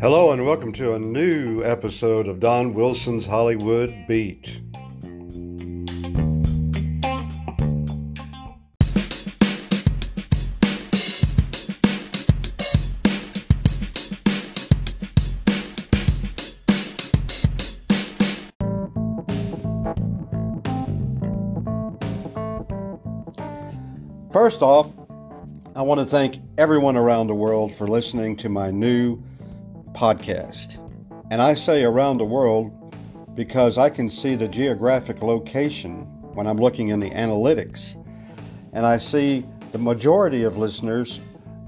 Hello, and welcome to a new episode of Don Wilson's Hollywood Beat. First off, I want to thank everyone around the world for listening to my new podcast. And I say around the world because I can see the geographic location when I'm looking in the analytics. And I see the majority of listeners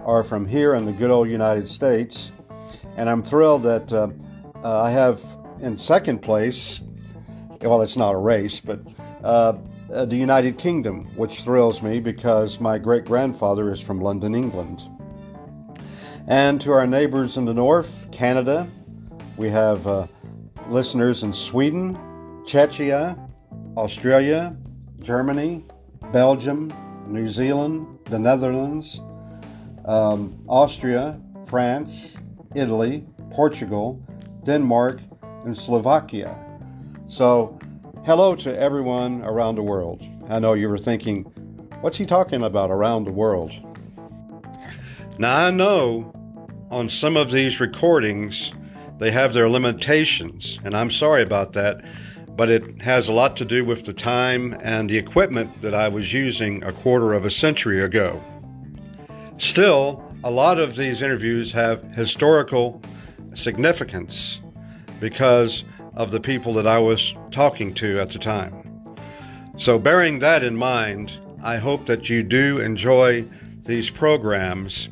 are from here in the good old United States. And I'm thrilled that uh, uh, I have in second place, well, it's not a race, but uh, uh, the United Kingdom, which thrills me because my great grandfather is from London, England. And to our neighbors in the north, Canada, we have uh, listeners in Sweden, Czechia, Australia, Germany, Belgium, New Zealand, the Netherlands, um, Austria, France, Italy, Portugal, Denmark, and Slovakia. So Hello to everyone around the world. I know you were thinking, what's he talking about around the world? Now, I know on some of these recordings they have their limitations, and I'm sorry about that, but it has a lot to do with the time and the equipment that I was using a quarter of a century ago. Still, a lot of these interviews have historical significance because of the people that I was talking to at the time. So, bearing that in mind, I hope that you do enjoy these programs.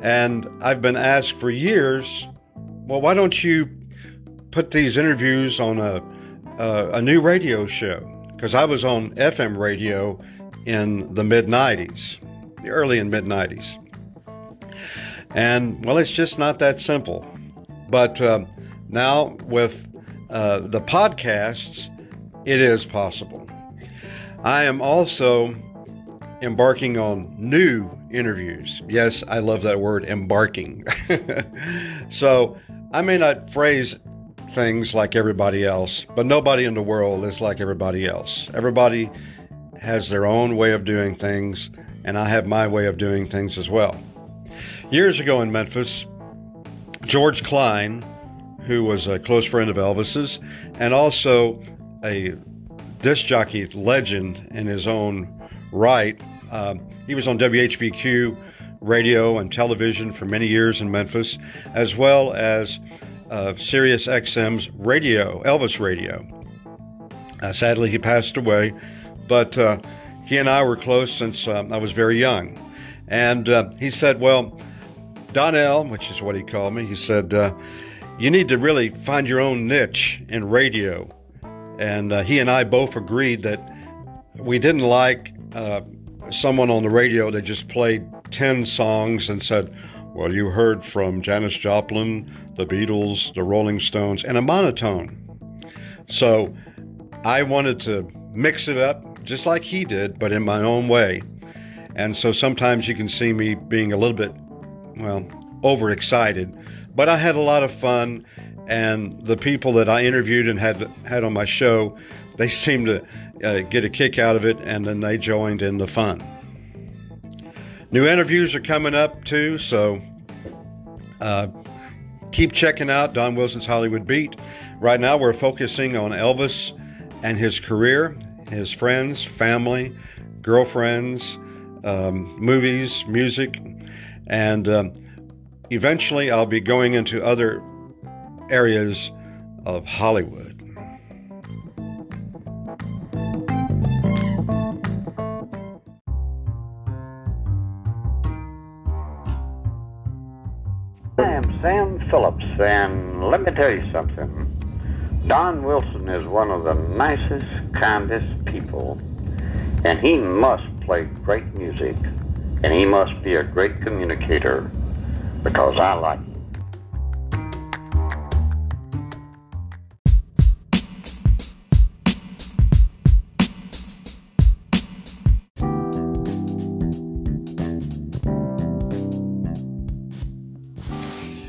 And I've been asked for years, well, why don't you put these interviews on a, a, a new radio show? Because I was on FM radio in the mid 90s, the early and mid 90s. And well, it's just not that simple. But uh, now with uh, the podcasts, it is possible. I am also embarking on new interviews. Yes, I love that word, embarking. so I may not phrase things like everybody else, but nobody in the world is like everybody else. Everybody has their own way of doing things, and I have my way of doing things as well. Years ago in Memphis, George Klein, who was a close friend of Elvis's and also a disc jockey legend in his own right. Um, he was on WHBQ radio and television for many years in Memphis, as well as uh, Sirius XM's radio, Elvis Radio. Uh, sadly, he passed away, but uh, he and I were close since uh, I was very young. And uh, he said, Well, Donnell, which is what he called me, he said, uh, you need to really find your own niche in radio. And uh, he and I both agreed that we didn't like uh, someone on the radio that just played 10 songs and said, Well, you heard from Janis Joplin, the Beatles, the Rolling Stones, and a monotone. So I wanted to mix it up just like he did, but in my own way. And so sometimes you can see me being a little bit, well, overexcited but I had a lot of fun, and the people that I interviewed and had had on my show, they seemed to uh, get a kick out of it, and then they joined in the fun. New interviews are coming up too, so uh, keep checking out Don Wilson's Hollywood Beat. Right now, we're focusing on Elvis and his career, his friends, family, girlfriends, um, movies, music, and um, Eventually, I'll be going into other areas of Hollywood. I am Sam Phillips, and let me tell you something. Don Wilson is one of the nicest, kindest people, and he must play great music, and he must be a great communicator because I like it.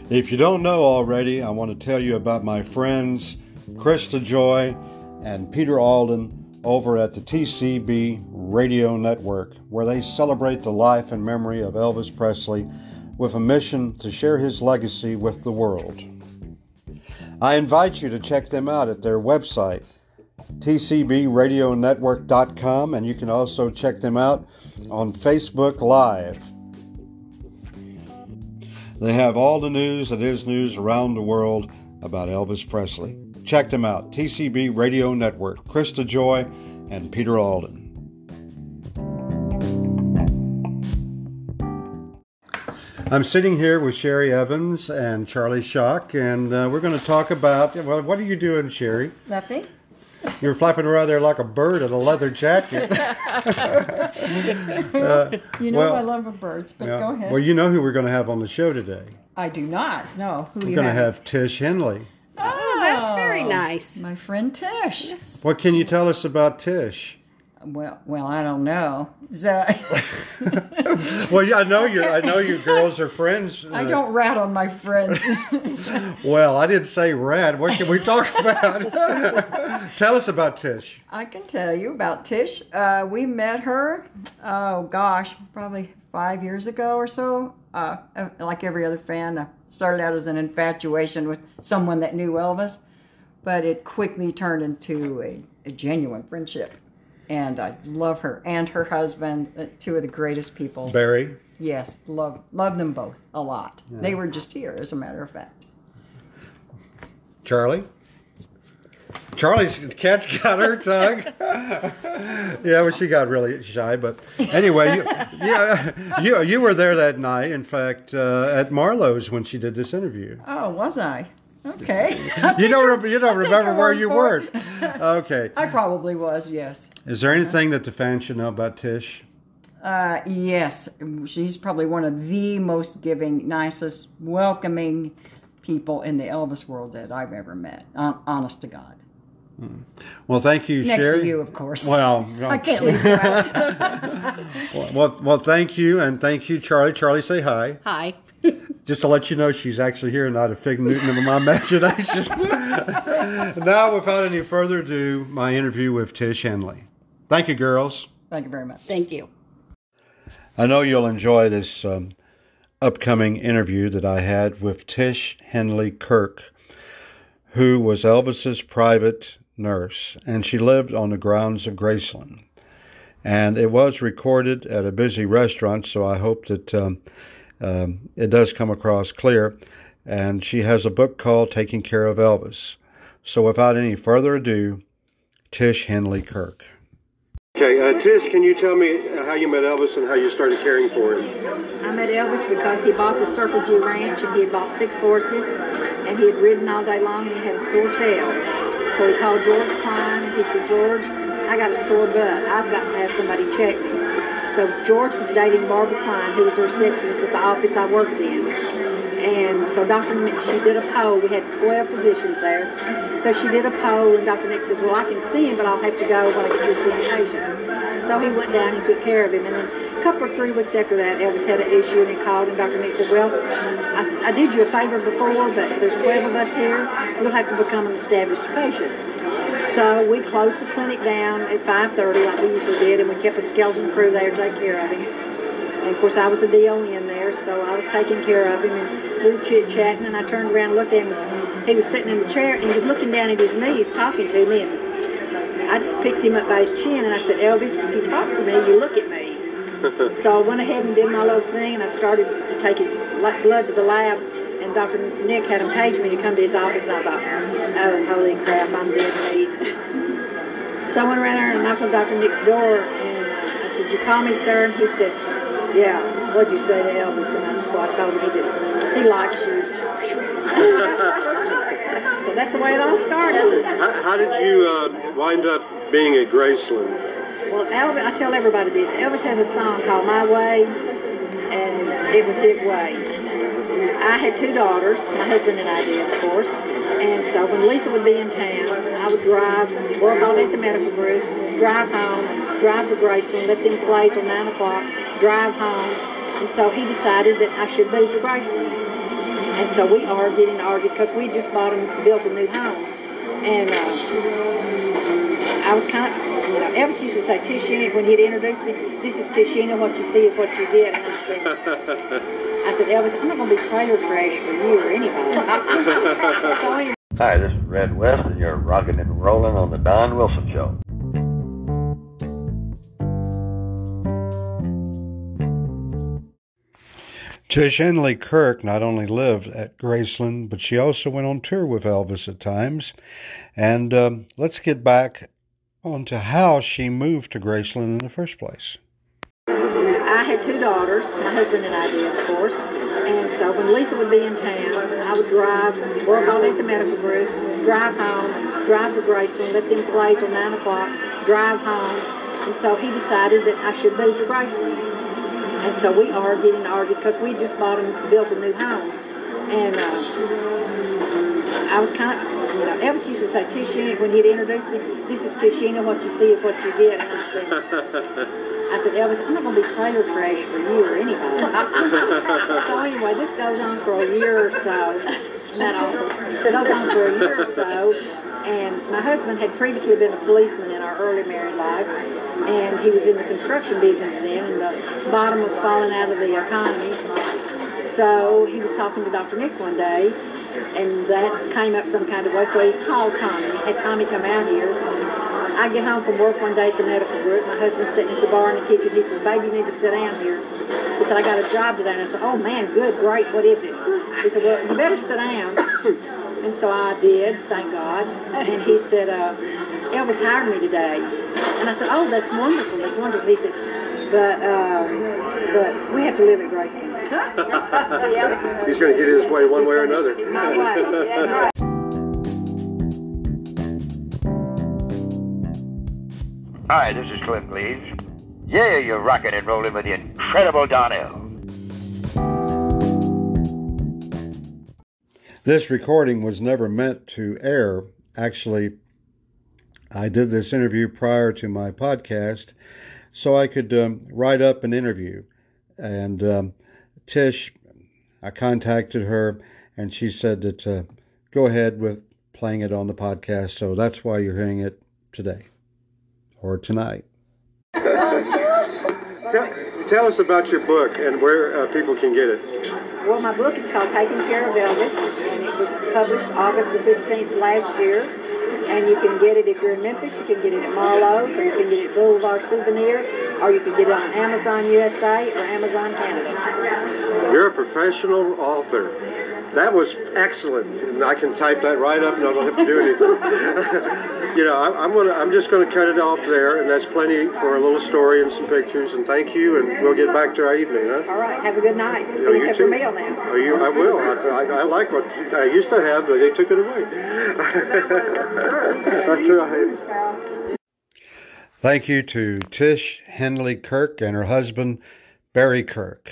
If you don't know already, I want to tell you about my friends Krista Joy and Peter Alden over at the TCB Radio Network, where they celebrate the life and memory of Elvis Presley with a mission to share his legacy with the world. I invite you to check them out at their website, tcbradionetwork.com, and you can also check them out on Facebook Live. They have all the news that is news around the world about Elvis Presley. Check them out TCB Radio Network, Krista Joy, and Peter Alden. I'm sitting here with Sherry Evans and Charlie Shock, and uh, we're going to talk about. Well, what are you doing, Sherry? Nothing. You're flapping around there like a bird in a leather jacket. uh, you know well, I love birds, but yeah. go ahead. Well, you know who we're going to have on the show today. I do not. No, who you are. we're going to have? have Tish Henley. Oh, that's very nice. My friend Tish. What can you tell us about Tish? Well, well, I don't know. So, well, yeah, I know you. I know you girls are friends. I don't rat on my friends. well, I didn't say rat. What can we talk about? tell us about Tish. I can tell you about Tish. Uh, we met her. Oh gosh, probably five years ago or so. Uh, like every other fan, I started out as an infatuation with someone that knew Elvis, but it quickly turned into a, a genuine friendship and I love her and her husband, uh, two of the greatest people. Barry. Yes, love love them both a lot. Yeah. They were just here, as a matter of fact. Charlie. Charlie's cat's got her tongue. yeah, well, she got really shy, but anyway, you, yeah, you you were there that night. In fact, uh, at Marlowe's when she did this interview. Oh, was I? Okay. you don't you don't remember where you were. Okay. I probably was. Yes. Is there anything that the fans should know about Tish? Uh, yes, she's probably one of the most giving, nicest, welcoming people in the Elvis world that I've ever met. Honest to God. Hmm. Well, thank you, Next Sherry. to you, of course. Well, I can't leave you out. well, well, well, thank you, and thank you, Charlie. Charlie, say hi. Hi. Just to let you know, she's actually here, not a fig Newton of my imagination. now, without any further ado, my interview with Tish Henley. Thank you, girls. Thank you very much. Thank you. I know you'll enjoy this um, upcoming interview that I had with Tish Henley Kirk, who was Elvis's private nurse, and she lived on the grounds of Graceland. And it was recorded at a busy restaurant, so I hope that um, um, it does come across clear. And she has a book called Taking Care of Elvis. So without any further ado, Tish Henley Kirk. Okay, uh, Tish, can you tell me how you met Elvis and how you started caring for him? I met Elvis because he bought the Circle G Ranch and he had bought six horses and he had ridden all day long and he had a sore tail. So he called George Klein and he said, George, I got a sore butt. I've got to have somebody check me. So George was dating Barbara Klein, who was a receptionist at the office I worked in. And so Dr. Nick, she did a poll. We had 12 physicians there. So she did a poll, and Dr. Nick said, well, I can see him, but I'll have to go when I get through seeing patients. So he went down and took care of him. And then a couple or three weeks after that, Elvis had an issue, and he called, and Dr. Nick said, well, I, I did you a favor before, but there's 12 of us here. You'll have to become an established patient. So we closed the clinic down at 5.30 like we usually did, and we kept a skeleton crew there to take care of him. And of course, I was a in there, so I was taking care of him, and we were chit chatting. And I turned around and looked at him. Was, he was sitting in the chair, and he was looking down at his knees, talking to me. And I just picked him up by his chin, and I said, "Elvis, if you talk to me, you look at me." so I went ahead and did my little thing, and I started to take his blood to the lab. Dr. Nick had him page me to come to his office, and I thought, "Oh, holy crap, I'm dead meat." so I went around there and knocked on Dr. Nick's door, and I said, "You call me, sir?" And he said yeah, what'd you say to Elvis? And I, so I told him, he said, he likes you. so that's the way it all started. How, how did you uh, wind up being at Graceland? Well, Elvis, I tell everybody this. Elvis has a song called My Way, and it was his way. I had two daughters, my husband and I did, of course. And so when Lisa would be in town, I would drive, work all day at the medical group, drive home, drive to Graceland, let them play till 9 o'clock, drive home. And so he decided that I should move to Graceland. And so we argued and argued because we just bought and built a new home. And uh, I was kind of, you know, Elvis used to say, Tishina, when he'd introduce me, this is Tishina, what you see is what you get. And I said, I said, Elvis, I'm not going to be trailer trash for you or anybody. Hi, this is Red West, and you're rocking and rolling on the Don Wilson Show. Tish Henley Kirk not only lived at Graceland, but she also went on tour with Elvis at times. And um, let's get back onto how she moved to Graceland in the first place. I had two daughters. My husband and I did, of course. And so when Lisa would be in town, I would drive, work all day at the medical group, drive home, drive to Graceland, let them play till 9 o'clock, drive home. And so he decided that I should move to Graceland. And so we argued and argued because we just bought and built a new home. And uh, I was kind of, you know, Elvis used to say, Tishina, when he'd introduce me, this is Tishina, what you see is what you get. And I said, I said, Elvis, I'm not going to be trailer trash for you or anybody. so anyway, this goes on for a year or so. Not all, it goes on for a year or so. And my husband had previously been a policeman in our early married life, and he was in the construction business then, and the bottom was falling out of the economy. So he was talking to Dr. Nick one day, and that came up some kind of way. So he called Tommy, had Tommy come out here. I get home from work one day at the medical group. My husband's sitting at the bar in the kitchen. He says, "Baby, you need to sit down here." He said, "I got a job today." And I said, "Oh man, good, great. What is it?" He said, "Well, you better sit down." And so I did, thank God. And he said, uh, Elvis hired me today. And I said, oh, that's wonderful, that's wonderful. He said, but um, but we have to live at Graceland. He's going to get his way one way or another. My way. That's right. Hi, this is Cliff Leeds. Yeah, you're rocking and rolling with the incredible Donnell. This recording was never meant to air. Actually, I did this interview prior to my podcast so I could um, write up an interview. And um, Tish, I contacted her and she said that uh, go ahead with playing it on the podcast. So that's why you're hearing it today or tonight. Tell, tell us about your book and where uh, people can get it. Well, my book is called Taking Care of Elvis, and it was published August the 15th last year. And you can get it if you're in Memphis, you can get it at Marlowe's, or you can get it at Boulevard Souvenir, or you can get it on Amazon USA or Amazon Canada. You're a professional author. That was excellent. And I can type that right up and I don't have to do anything. you know, I, I'm gonna, I'm just gonna cut it off there, and that's plenty for a little story and some pictures. And thank you, and we'll get back to our evening, huh? All right, have a good night. Yeah, Finish you up your meal now. Oh, you, I will. I, I, I like what I used to have, but they took it away. That's right. Thank you to Tish Henley Kirk and her husband, Barry Kirk.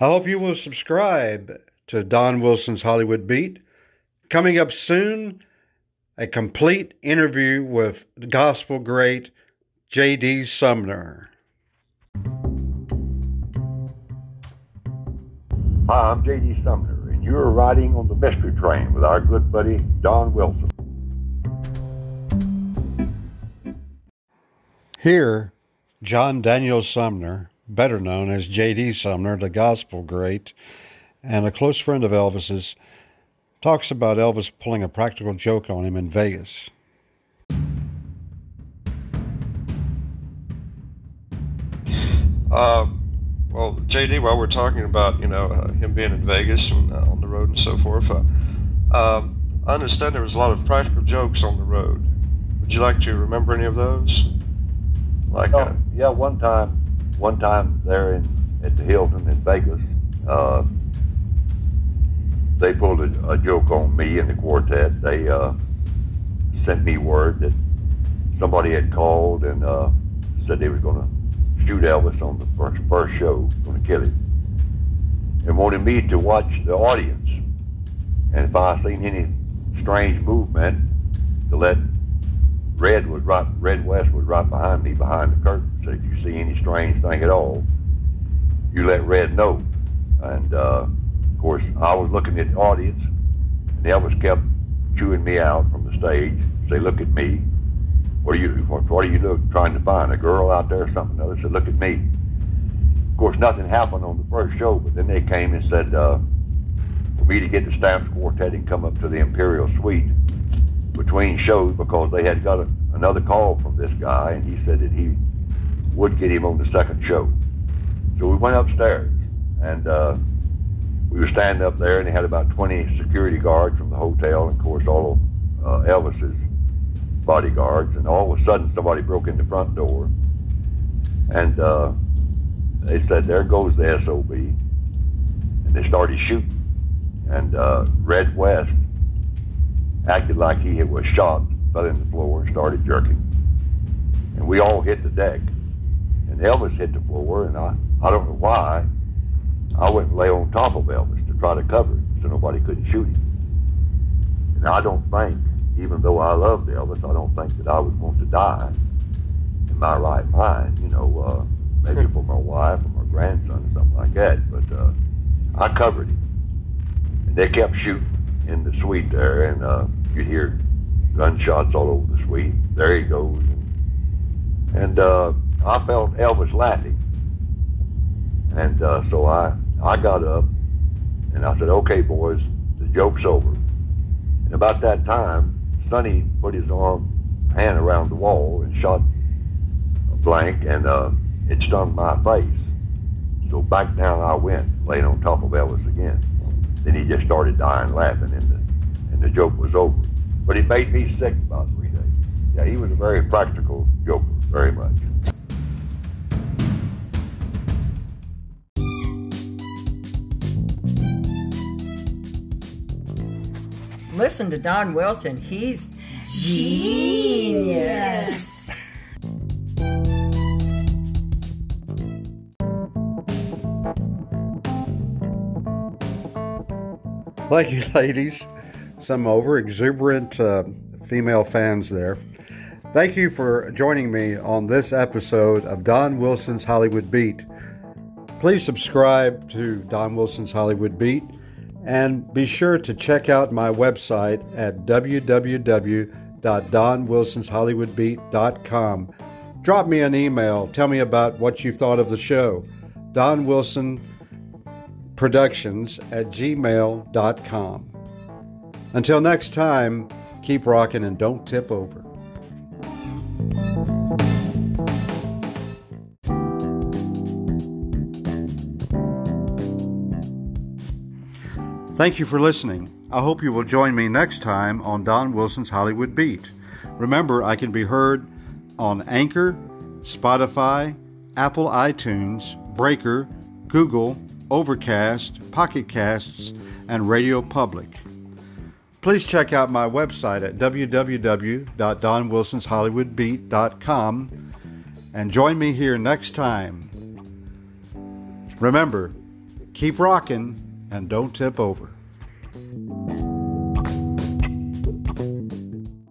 I hope you will subscribe to Don Wilson's Hollywood Beat. Coming up soon, a complete interview with gospel great J.D. Sumner. Hi, I'm J.D. Sumner, and you're riding on the Mystery Train with our good buddy Don Wilson. Here, John Daniel Sumner, better known as J.D. Sumner, the gospel great, and a close friend of Elvis's, talks about Elvis pulling a practical joke on him in Vegas. Uh, well, JD, while we're talking about you know uh, him being in Vegas and uh, on the road and so forth, uh, um, I understand there was a lot of practical jokes on the road. Would you like to remember any of those? Like, uh, Oh, yeah, one time, one time there in at the Hilton in Vegas, uh, they pulled a, a joke on me and the quartet. They uh, sent me word that somebody had called and uh, said they were going to shoot Elvis on the first first show, to kill him, and wanted me to watch the audience, and if I seen any strange movement, to let Red was right. Red West was right behind me, behind the curtain. Said, "If you see any strange thing at all, you let Red know." And uh, of course, I was looking at the audience, and Elvis kept chewing me out from the stage. Say, "Look at me. What are you? What, what are you look, trying to find? A girl out there or something?" Another said, "Look at me." Of course, nothing happened on the first show, but then they came and said uh, for me to get the Stamps Quartet and come up to the Imperial Suite between shows because they had got a, another call from this guy, and he said that he would get him on the second show. So we went upstairs, and uh, we were standing up there, and they had about 20 security guards from the hotel, and of course all of uh, Elvis's bodyguards. And all of a sudden, somebody broke in the front door, and uh, they said, "There goes the SOB," and they started shooting. And uh, Red West acted like he was shot, fell in the floor, and started jerking. And we all hit the deck. And Elvis hit the floor, and I, I don't know why, I went and lay on top of Elvis to try to cover him so nobody couldn't shoot him. And I don't think, even though I loved Elvis, I don't think that I would want to die in my right mind, you know, uh, maybe for my wife or my grandson or something like that. But uh, I covered him. And they kept shooting in the suite there, and uh, you'd hear gunshots all over the suite. There he goes. And, and uh, I felt Elvis laughing. And uh, so I, I got up and I said, okay, boys, the joke's over. And about that time, Sonny put his arm, hand around the wall and shot a blank, and uh, it stung my face. So back down I went, laying on top of Elvis again. Then he just started dying laughing, and the, and the joke was over. But he made me sick about three days. Yeah, he was a very practical joker, very much. Listen to Don Wilson. He's genius. Thank you, ladies. Some over exuberant uh, female fans there. Thank you for joining me on this episode of Don Wilson's Hollywood Beat. Please subscribe to Don Wilson's Hollywood Beat and be sure to check out my website at www.donwilsonshollywoodbeat.com. Drop me an email. Tell me about what you thought of the show. Don Wilson productions at gmail.com. Until next time, keep rocking and don't tip over. Thank you for listening. I hope you will join me next time on Don Wilson's Hollywood Beat. Remember, I can be heard on Anchor, Spotify, Apple iTunes, Breaker, Google, Overcast, Pocket Casts, and Radio Public. Please check out my website at www.donwilsonshollywoodbeat.com and join me here next time. Remember, keep rocking and don't tip over.